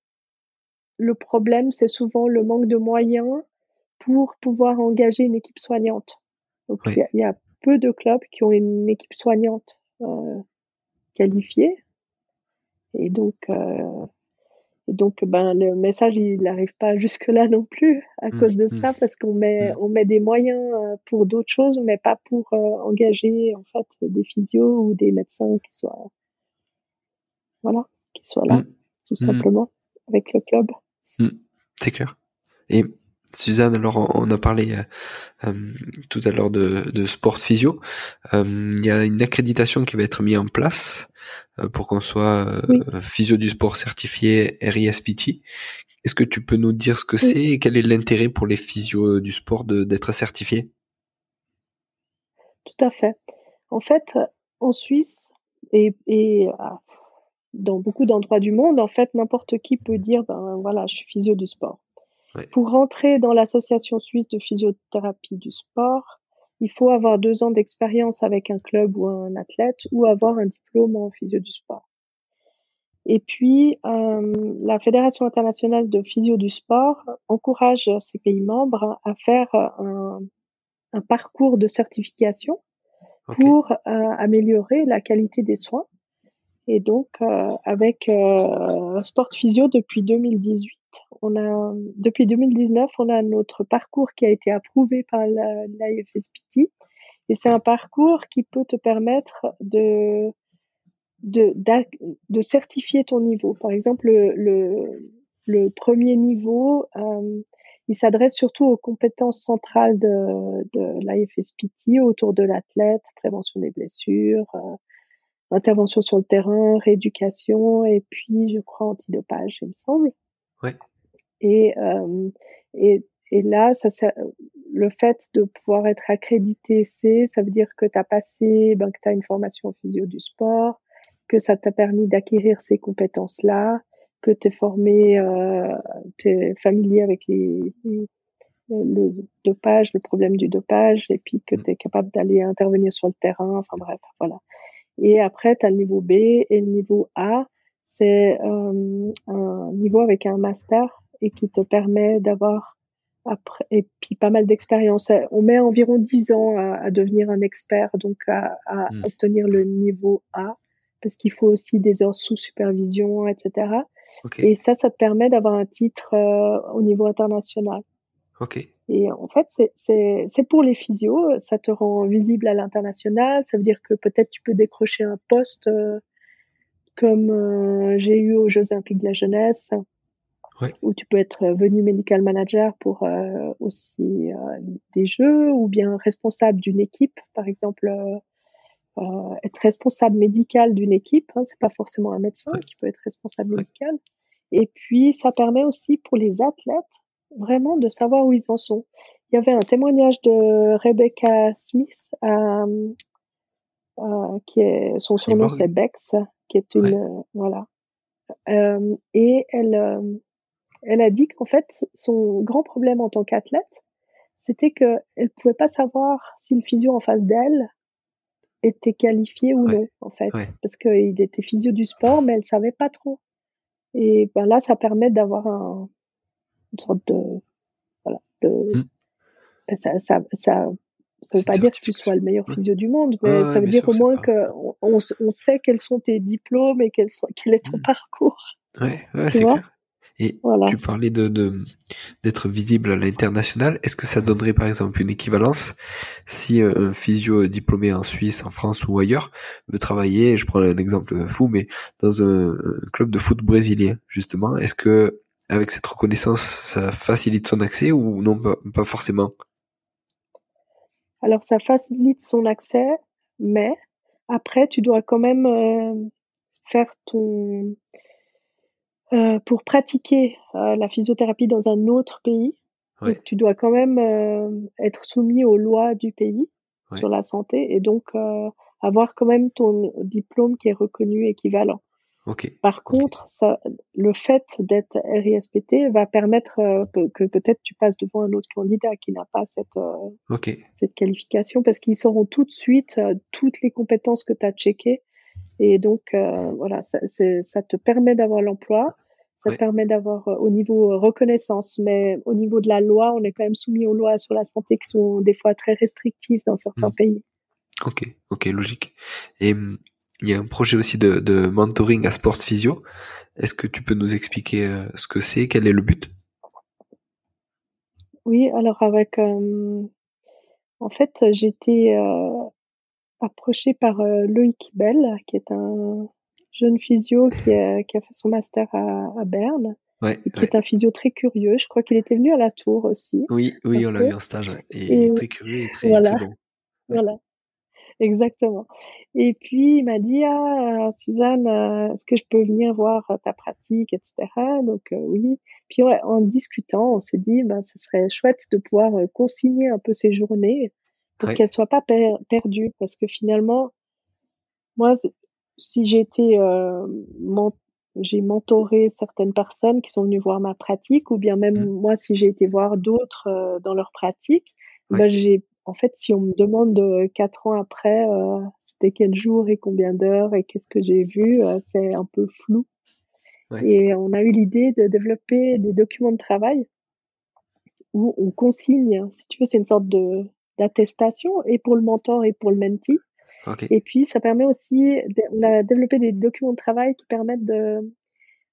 le problème, c'est souvent le manque de moyens pour pouvoir engager une équipe soignante. Donc, il y, a peu de clubs qui ont une équipe soignante euh, qualifiée. Et donc, euh, Et donc, ben, le message, il n'arrive pas jusque-là non plus à mmh, cause de mmh. ça, parce qu'on met, mmh. on met des moyens euh, pour d'autres choses, mais pas pour euh, engager, en fait, des physios ou des médecins qui soient, voilà, qui soient là, tout simplement, avec le club. C'est clair. Et Suzanne, alors on a parlé euh, tout à l'heure de, de sport physio. Il y a une accréditation qui va être mise en place euh, pour qu'on soit euh, physio du sport certifié RISPT. Est-ce que tu peux nous dire ce que c'est et quel est l'intérêt pour les physios du sport d'être certifiés? Tout à fait. En fait, en Suisse et, et dans beaucoup d'endroits du monde, en fait, n'importe qui peut dire, ben voilà, je suis physio du sport. Pour rentrer dans l'association suisse de physiothérapie du sport, il faut avoir deux ans d'expérience avec un club ou un athlète ou avoir un diplôme en physio du sport. Et puis, euh, la Fédération internationale de physio du sport encourage ses pays membres à faire un, parcours de certification pour euh, améliorer la qualité des soins. Et donc, euh, avec Sport Physio depuis 2018, on a, depuis 2019, on a notre parcours qui a été approuvé par l'IFSPT. Et c'est un parcours qui peut te permettre de, de, de, certifier ton niveau. Par exemple, le, le, premier niveau, euh, il s'adresse surtout aux compétences centrales de, de l'IFSPT autour de l'athlète, prévention des blessures, euh, intervention sur le terrain, rééducation et puis, je crois, antidopage, il me semble. Ouais. Et, euh, et, et là, ça, ça, le fait de pouvoir être accrédité C, ça veut dire que tu as passé, ben, que tu as une formation en physio du sport, que ça t'a permis d'acquérir ces compétences-là, que tu es formé, euh, tu es familier avec les, le dopage, le problème du dopage, et puis que mmh. tu es capable d'aller intervenir sur le terrain, enfin bref, voilà. Et après, tu as le niveau B et le niveau A, c'est euh, un niveau avec un master et qui te permet d'avoir après et puis pas mal d'expérience. On met environ 10 ans à, devenir un expert, donc à, hmm. obtenir le niveau A, parce qu'il faut aussi des heures sous supervision, etc. Et ça, ça te permet d'avoir un titre euh, au niveau international. Ok. Et en fait, c'est pour les physios, ça te rend visible à l'international. Ça veut dire que peut-être tu peux décrocher un poste euh, comme euh, j'ai eu aux Jeux Olympiques de la jeunesse où tu peux être venu medical manager pour euh, aussi des jeux ou bien responsable d'une équipe, par exemple. Être responsable médical d'une équipe, hein, c'est pas forcément un médecin qui peut être responsable médical. Et puis ça permet aussi pour les athlètes vraiment de savoir où ils en sont. Il y avait un témoignage de Rebecca Smith, qui est son surnom c'est Bex, qui est une voilà. et elle elle a dit qu'en fait, son grand problème en tant qu'athlète, c'était qu'elle ne pouvait pas savoir si le physio en face d'elle était qualifié ou non, en fait. Parce qu'il était physio du sport, mais elle savait pas trop. Et ben là, ça permet d'avoir un, une sorte de. Voilà. De, mmh. ben ça, ça, ça, ça veut pas dire que tu sois le meilleur physio du monde, mais ça veut dire au moins qu'on on, on, sait quels sont tes diplômes et quel, sont, quel est ton mmh. parcours. Ouais, ouais c'est clair. Et tu parlais de d'être visible à l'international. Est-ce que ça donnerait par exemple une équivalence si euh, un physio diplômé en Suisse, en France ou ailleurs veut travailler, je prends un exemple fou, mais dans un, club de foot brésilien justement, est-ce que avec cette reconnaissance, ça facilite son accès ou non pas, forcément? Alors ça facilite son accès, mais après tu dois quand même euh, faire ton euh, pour pratiquer euh, la physiothérapie dans un autre pays, tu dois quand même être soumis aux lois du pays sur la santé et donc avoir quand même ton diplôme qui est reconnu équivalent. Par contre, ça, le fait d'être RISPT va permettre que peut-être tu passes devant un autre candidat qui n'a pas cette, cette qualification parce qu'ils sauront tout de suite toutes les compétences que tu as checkées. Et donc, voilà, ça, ça te permet d'avoir l'emploi ça permet d'avoir euh, au niveau euh, reconnaissance, mais au niveau de la loi, on est quand même soumis aux lois sur la santé qui sont des fois très restrictives dans certains mmh. pays. Ok, ok, logique. Et mmh, il y a un projet aussi de, de mentoring à Sport Physio. Est-ce que tu peux nous expliquer ce que c'est, quel est le but? Oui, alors avec, en fait, j'ai été approchée par Loïc Bell, qui est un jeune physio qui a, qui a fait son master à, à Berne. Ouais, qui est un physio très curieux. Je crois qu'il était venu à la tour aussi. Oui, oui, on l'a vu en stage. Et, très curieux et très, voilà, très bon. Voilà, exactement. Et puis il m'a dit ah Suzanne, euh, est-ce que je peux venir voir ta pratique, etc. Donc euh, oui. Puis en discutant, on s'est dit bah ce serait chouette de pouvoir euh, consigner un peu ces journées pour qu'elles soient pas perdues parce que finalement moi si j'ai été euh, j'ai mentoré certaines personnes qui sont venues voir ma pratique, ou bien même mmh. moi, si j'ai été voir d'autres euh, dans leur pratique, bah, j'ai, en fait, si on me demande euh, quatre ans après, euh, c'était quel jour et combien d'heures et qu'est-ce que j'ai vu, euh, c'est un peu flou. Et on a eu l'idée de développer des documents de travail où on consigne, si tu veux, c'est une sorte de d'attestation et pour le mentor et pour le mentee. Et puis, ça permet aussi, de, développer des documents de travail qui permettent de,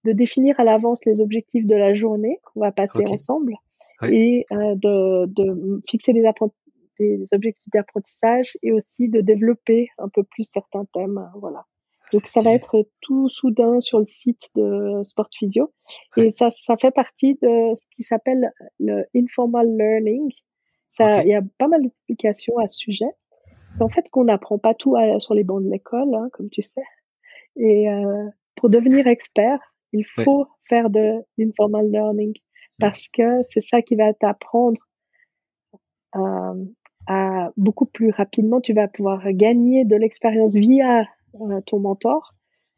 de définir à l'avance les objectifs de la journée qu'on va passer ensemble et euh, de, de, fixer des, des objectifs d'apprentissage et aussi de développer un peu plus certains thèmes. Voilà. Donc ça va être tout soudain sur le site de Sport Physio et ça, ça fait partie de ce qui s'appelle le informal learning. Ça, il y a pas mal d'applications à ce sujet en fait qu'on n'apprend pas tout sur les bancs de l'école, hein, comme tu sais. Et euh, pour devenir expert, il faut faire de l'informal learning parce que c'est ça qui va t'apprendre euh, à beaucoup plus rapidement. Tu vas pouvoir gagner de l'expérience via euh, ton mentor,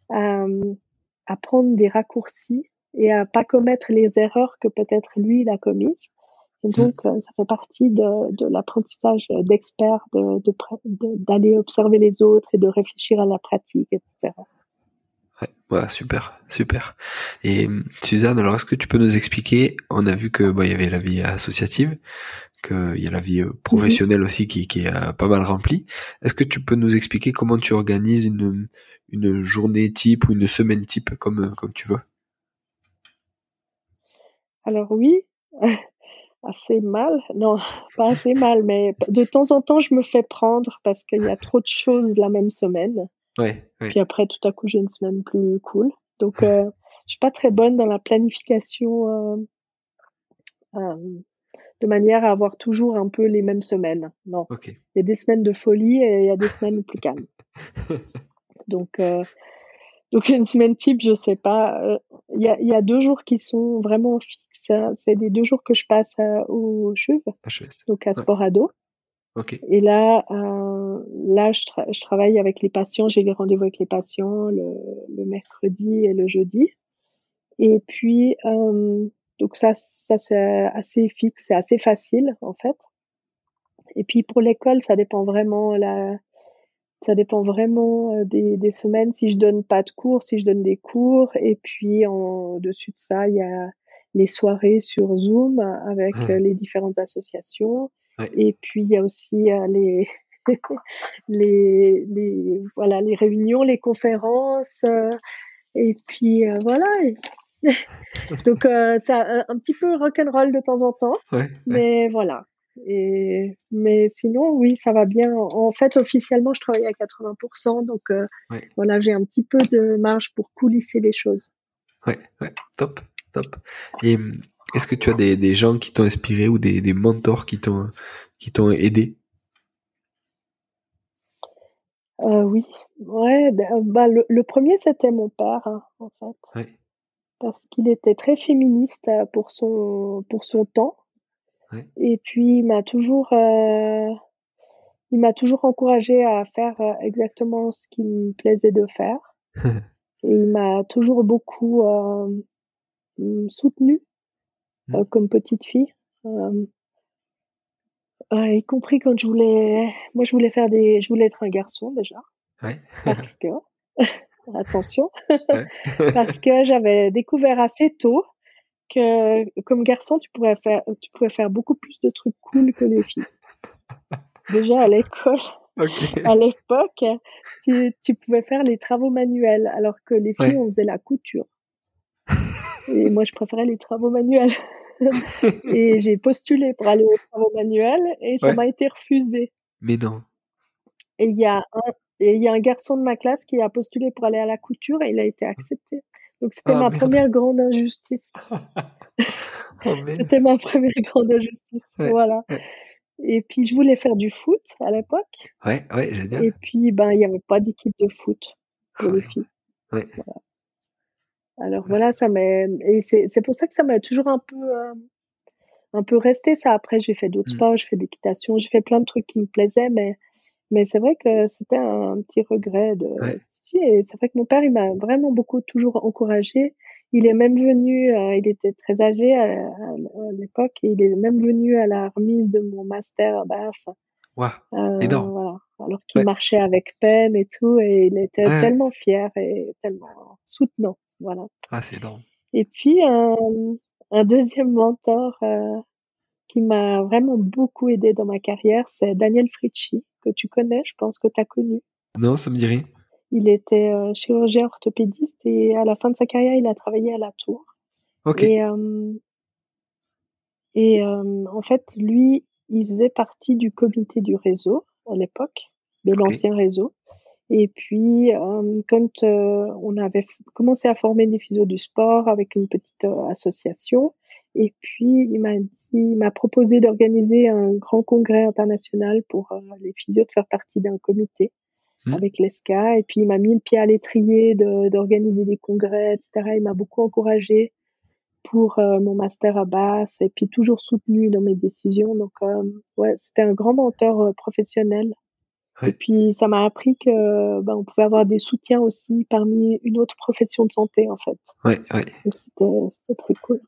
à prendre des raccourcis et à pas commettre les erreurs que peut-être lui il a commises. Et mmh. donc, euh, ça fait partie de, de l'apprentissage d'experts, d'aller de, observer les autres et de réfléchir à la pratique, etc. Ouais, ouais, super, super. Et Suzanne, alors est-ce que tu peux nous expliquer? On a vu que il y avait la vie associative, qu'il y a la vie euh, professionnelle aussi qui, qui est euh, pas mal remplie. Est-ce que tu peux nous expliquer comment tu organises une, une journée type ou une semaine type comme comme tu veux? Alors oui, assez mal. Non, pas assez mal, mais de temps en temps, je me fais prendre parce qu'il y a trop de choses la même semaine. Ouais, Puis après, tout à coup, j'ai une semaine plus cool. Donc, euh, je suis pas très bonne dans la planification euh, euh, de manière à avoir toujours un peu les mêmes semaines. Non. Il y a des semaines de folie et il y a des semaines plus calmes. Donc, euh, donc une semaine type, je sais pas. Euh, il y, a, y, a, deux jours qui sont vraiment fixes. C'est les deux jours que je passe au CHUV, donc à Sporado. Okay. Et là, euh, là, je, je, travaille avec les patients. J'ai des rendez-vous avec les patients le, le, mercredi et le jeudi. Et puis, euh, donc ça, ça c'est assez fixe, c'est assez facile en fait. Et puis pour l'école, ça dépend vraiment la ça dépend vraiment euh, des, des, semaines. Si je donne pas de cours, si je donne des cours, et puis en dessus de ça, il y a les soirées sur Zoom avec mmh. euh, les différentes associations. Et puis il y a aussi euh, les, les, les, voilà, les réunions, les conférences. et puis voilà. Donc c'est un, un, petit peu rock'n'roll de temps en temps. mais voilà. Et, mais sinon, oui, ça va bien. En fait, officiellement, je travaille à 80%, donc euh, voilà, j'ai un petit peu de marge pour coulisser les choses. Ouais, ouais, top, top. Et est-ce que tu as des, des gens qui t'ont inspiré ou des, des mentors qui t'ont qui t'ont aidé? Euh, Oui, ouais. Bah, le, le premier, c'était mon père, hein, en fait. Ouais. Parce qu'il était très féministe euh, pour son pour son temps. Et puis il m'a toujours, euh, il m'a toujours encouragé à faire euh, exactement ce qui me plaisait de faire. et il m'a toujours beaucoup euh, soutenu mmh. euh, comme petite fille. Y compris quand je voulais, moi je voulais faire des, je voulais être un garçon déjà. Ouais. parce que, attention, parce que j'avais découvert assez tôt que comme garçon, tu pourrais faire, tu pouvais faire beaucoup plus de trucs cool que les filles. Déjà à l'école, à l'époque, tu, tu, pouvais faire les travaux manuels, alors que les filles, on faisait la couture. Et moi, je préférais les travaux manuels. et j'ai postulé pour aller aux travaux manuels et ça m'a été refusé. Mais non. Et il y a un, il y a un garçon de ma classe qui a postulé pour aller à la couture et il a été accepté. Donc c'était ah, ma première grande injustice. Oh, c'était ma première grande injustice. Voilà. Et puis je voulais faire du foot à l'époque. Ouais, ouais, génial. Et puis ben il n'y avait pas d'équipe de foot pour ah les filles. Ouais. Alors voilà, ça m'a et c'est pour ça que ça m'a toujours un peu euh, un peu resté ça. Après j'ai fait d'autres mmh. sports, j'ai fait d'équitation, j'ai fait plein de trucs qui me plaisaient, mais mais c'est vrai que c'était un petit regret de. Et c'est vrai que mon père, il m'a vraiment beaucoup toujours encouragé. Il est même venu, euh, il était très âgé à, l'époque, et il est même venu à la remise de mon master à BAF. Wow. Euh, voilà. Alors qu'il marchait avec peine et tout, et il était tellement fier et tellement soutenant. Voilà. Ah, c'est énorme. Et puis, un, un deuxième mentor euh, qui m'a vraiment beaucoup aidé dans ma carrière, c'est Daniel Fritchi, que tu connais, je pense que tu as connu. Non, ça me dit rien. Il était euh, chirurgien orthopédiste et à la fin de sa carrière, il a travaillé à la Tour. Ok. Et, euh, et euh, en fait, lui, il faisait partie du comité du réseau à l'époque, de l'ancien réseau. Et puis, quand on avait commencé à former des physios du sport avec une petite association, et puis il m'a dit, il m'a proposé d'organiser un grand congrès international pour les physios de faire partie d'un comité. Mmh. avec l'ESCA. Et puis, il m'a mis le pied à l'étrier d'organiser des congrès, etc. Il m'a beaucoup encouragé pour euh, mon master à Bath et puis toujours soutenu dans mes décisions. Donc, euh, ouais, c'était un grand mentor euh, professionnel. Et puis, ça m'a appris que ben, on pouvait avoir des soutiens aussi parmi une autre profession de santé, en fait. Ouais, ouais. C'était très cool.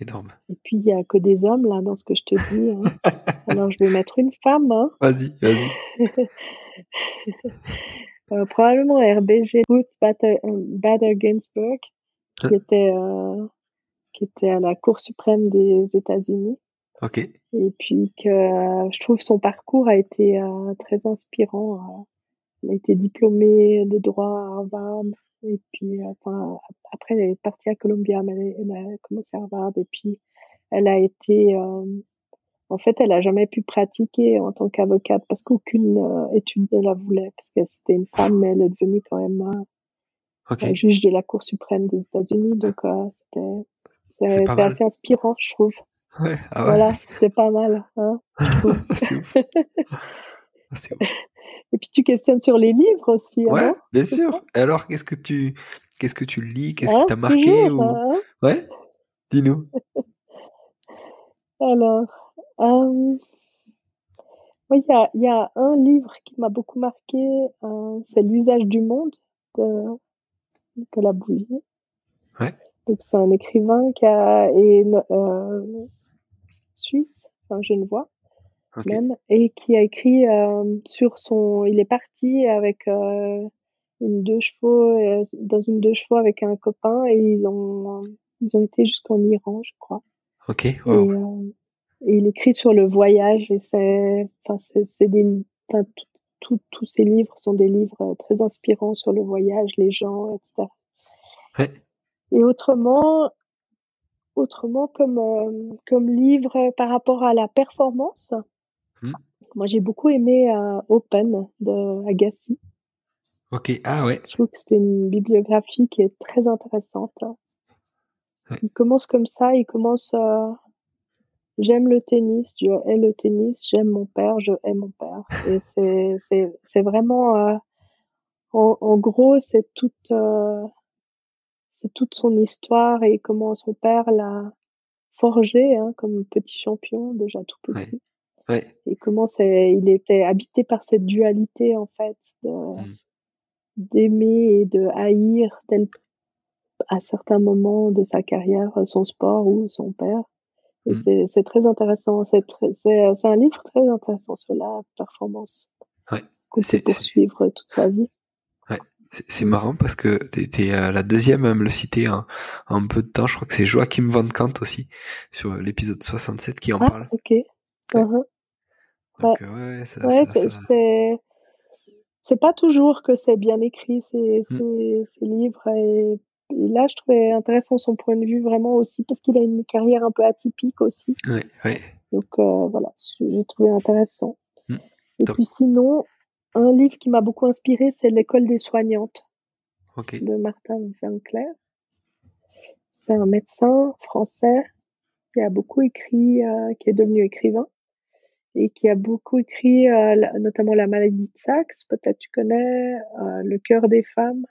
Énorme. Et puis, il n'y a que des hommes, là, dans ce que je te dis. Hein. Alors, je vais mettre une femme. Hein. Vas-y, vas-y. Euh, probablement RBG Ruth Bader, Bader Ginsburg, qui hein? était, euh, qui était à la Cour suprême des États-Unis. Ok. Et puis que euh, je trouve son parcours a été très inspirant. elle a été diplômée de droit à Harvard. Et puis, enfin, après, elle est partie à Columbia, mais elle, a commencé à Harvard. Et puis, elle a été en fait, elle a jamais pu pratiquer en tant qu'avocate parce qu'aucune euh, étude ne la voulait, parce que c'était une femme, mais elle est devenue quand même euh, juge de la Cour suprême des États-Unis. Donc, euh, c'était assez inspirant, je trouve. Ouais, ah Voilà, c'était pas mal. Hein, c'est ouf. Et puis tu questionnes sur les livres aussi. Ouais, hein, bien sûr. Alors, qu'est-ce que tu, qu'est-ce que tu lis? Qu'est-ce qui hein, t'a marqué ou... Hein. Ouais, dis-nous. alors, euh, il y, a, y, a, un livre qui m'a beaucoup marqué, euh, c'est L'usage du monde de Nicolas Bouvier. Ouais. Donc c'est un écrivain qui a est euh, suisse, enfin genevois okay. même, et qui a écrit euh, sur son. Il est parti avec euh, une deux chevaux euh, dans une deux chevaux avec un copain et ils ont ils ont été jusqu'en Iran, je crois. Ok. Wow. Et, et il écrit sur le voyage et c'est, enfin, c'est, des, enfin, tous ces livres sont des livres très inspirants sur le voyage, les gens, etc. Ouais. Et autrement, autrement comme comme livre par rapport à la performance, hmm. moi j'ai beaucoup aimé euh, Open de Agassi. Ok, ah ouais. Je trouve que c'est une bibliographie qui est très intéressante. Ouais. Il commence comme ça, il commence euh, J'aime le tennis, je hais le tennis, j'aime mon père, je hais mon père. Et c'est, vraiment, euh, en, en, gros, c'est toute, euh, c'est toute son histoire et comment son père l'a forgé hein, comme petit champion, déjà tout petit. Ouais. Et comment c'est, il était habité par cette dualité, en fait, mmh. d'aimer et de haïr tel, à certains moments de sa carrière, son sport ou son père. Et mmh. c'est très intéressant. C'est un livre très intéressant sur la performance. Ouais. Qu'on peut poursuivre toute sa vie. Ouais. C'est marrant parce que tu étais euh, la deuxième à me le citer en, en peu de temps. Je crois que c'est Joachim Van Kant aussi, sur l'épisode 67 qui en ah, parle. ok. Uh-huh. Donc, ouais, ça, ouais c'est c'est pas toujours que c'est bien écrit ces, mmh. ces, livres et là, je trouvais intéressant son point de vue vraiment aussi parce qu'il a une carrière un peu atypique aussi. Oui, oui. Donc voilà, j'ai trouvé intéressant. Hmm. Et puis sinon, un livre qui m'a beaucoup inspiré, c'est L'école des soignantes de Martin Vinclair. C'est un médecin français qui a beaucoup écrit, euh, qui est devenu écrivain et qui a beaucoup écrit euh, notamment La maladie de Saxe, peut-être tu connais, euh, Le cœur des femmes,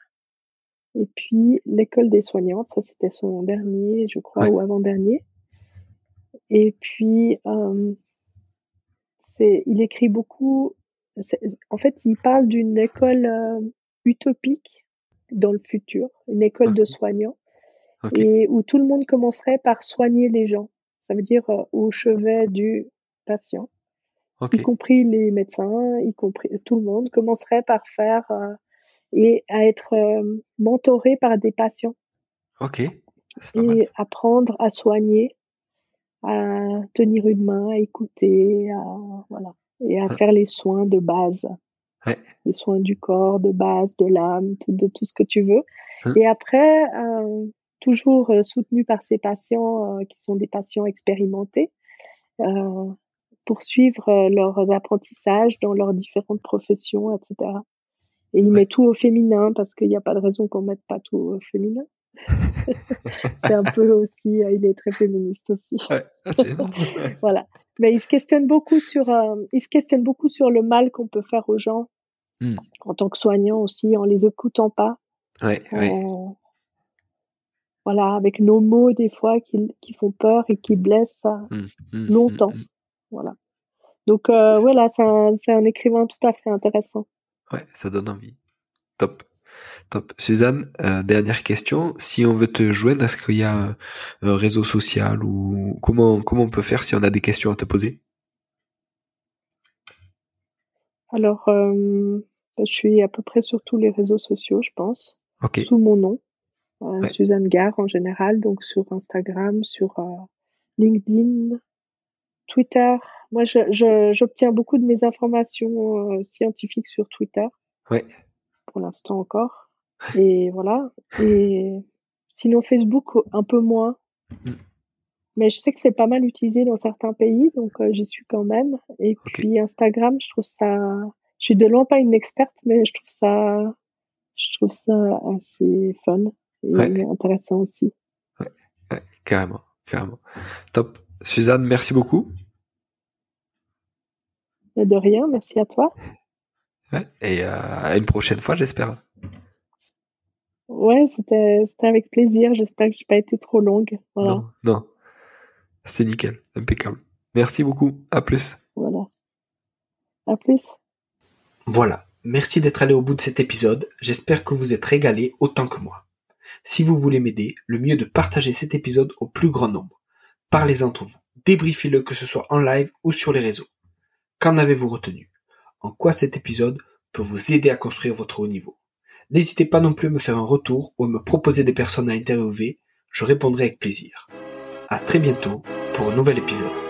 et puis L'école des soignantes, ça c'était son dernier, je crois, ou avant-dernier. Et puis, c'est, il écrit beaucoup, en fait, il parle d'une école utopique dans le futur, une école de soignants, et où tout le monde commencerait par soigner les gens. Ça veut dire euh, au chevet du patient, y compris les médecins, y compris tout le monde commencerait par faire euh, et à être euh, mentoré par des patients. Ok. Et apprendre à soigner, à tenir une main, à écouter, à, voilà, et à ah. faire les soins de base les soins du corps, de base, de l'âme, de tout ce que tu veux. Hein. Et après, euh, toujours euh, soutenu par ces patients euh, qui sont des patients expérimentés, poursuivre leurs apprentissages dans leurs différentes professions, etc. Et il met tout au féminin parce qu'il n'y a pas de raison qu'on mette pas tout au féminin. c'est un peu aussi, il est très féministe aussi. Ouais, ah, voilà. Mais il se questionne beaucoup sur, il se questionne beaucoup sur le mal qu'on peut faire aux gens Hmm. en tant que soignant aussi, en les écoutant pas. Voilà, avec nos mots des fois qui, qui font peur et qui blessent hmm, hmm, longtemps. Voilà. Donc euh, voilà, c'est un, un, écrivain tout à fait intéressant. Ouais, ça donne envie. Top. Top. Suzanne, euh, dernière question. Si on veut te joindre, est-ce qu'il y a un, réseau social ou comment, comment on peut faire si on a des questions à te poser? Alors, euh, je suis à peu près sur tous les réseaux sociaux, je pense, sous mon nom, euh, Suzanne Gare en général, donc sur Instagram, sur euh, LinkedIn, Twitter. Moi, j'obtiens beaucoup de mes informations euh, scientifiques sur Twitter. Ouais. Pour l'instant encore. Et voilà. Et sinon, Facebook, un peu moins. Mm. Mais je sais que c'est pas mal utilisé dans certains pays, donc j'y suis quand même. Et puis Instagram, je trouve ça je suis de loin pas une experte, mais je trouve ça, je trouve ça assez fun et intéressant aussi. Ouais, ouais, carrément, carrément. Top. Suzanne, merci beaucoup. De rien, merci à toi. Ouais, et euh, à une prochaine fois, j'espère. Ouais, c'était avec plaisir. J'espère que j'ai pas été trop longue. Non, non. C'est nickel, impeccable. Merci beaucoup. À plus. Voilà. À plus. Voilà, merci d'être allé au bout de cet épisode, j'espère que vous êtes régalé autant que moi. Si vous voulez m'aider, le mieux est de partager cet épisode au plus grand nombre. Parlez entre vous, débriefez-le que ce soit en live ou sur les réseaux. Qu'en avez-vous retenu? En quoi cet épisode peut vous aider à construire votre haut niveau? N'hésitez pas non plus à me faire un retour ou à me proposer des personnes à interviewer, je répondrai avec plaisir. À très bientôt pour un nouvel épisode.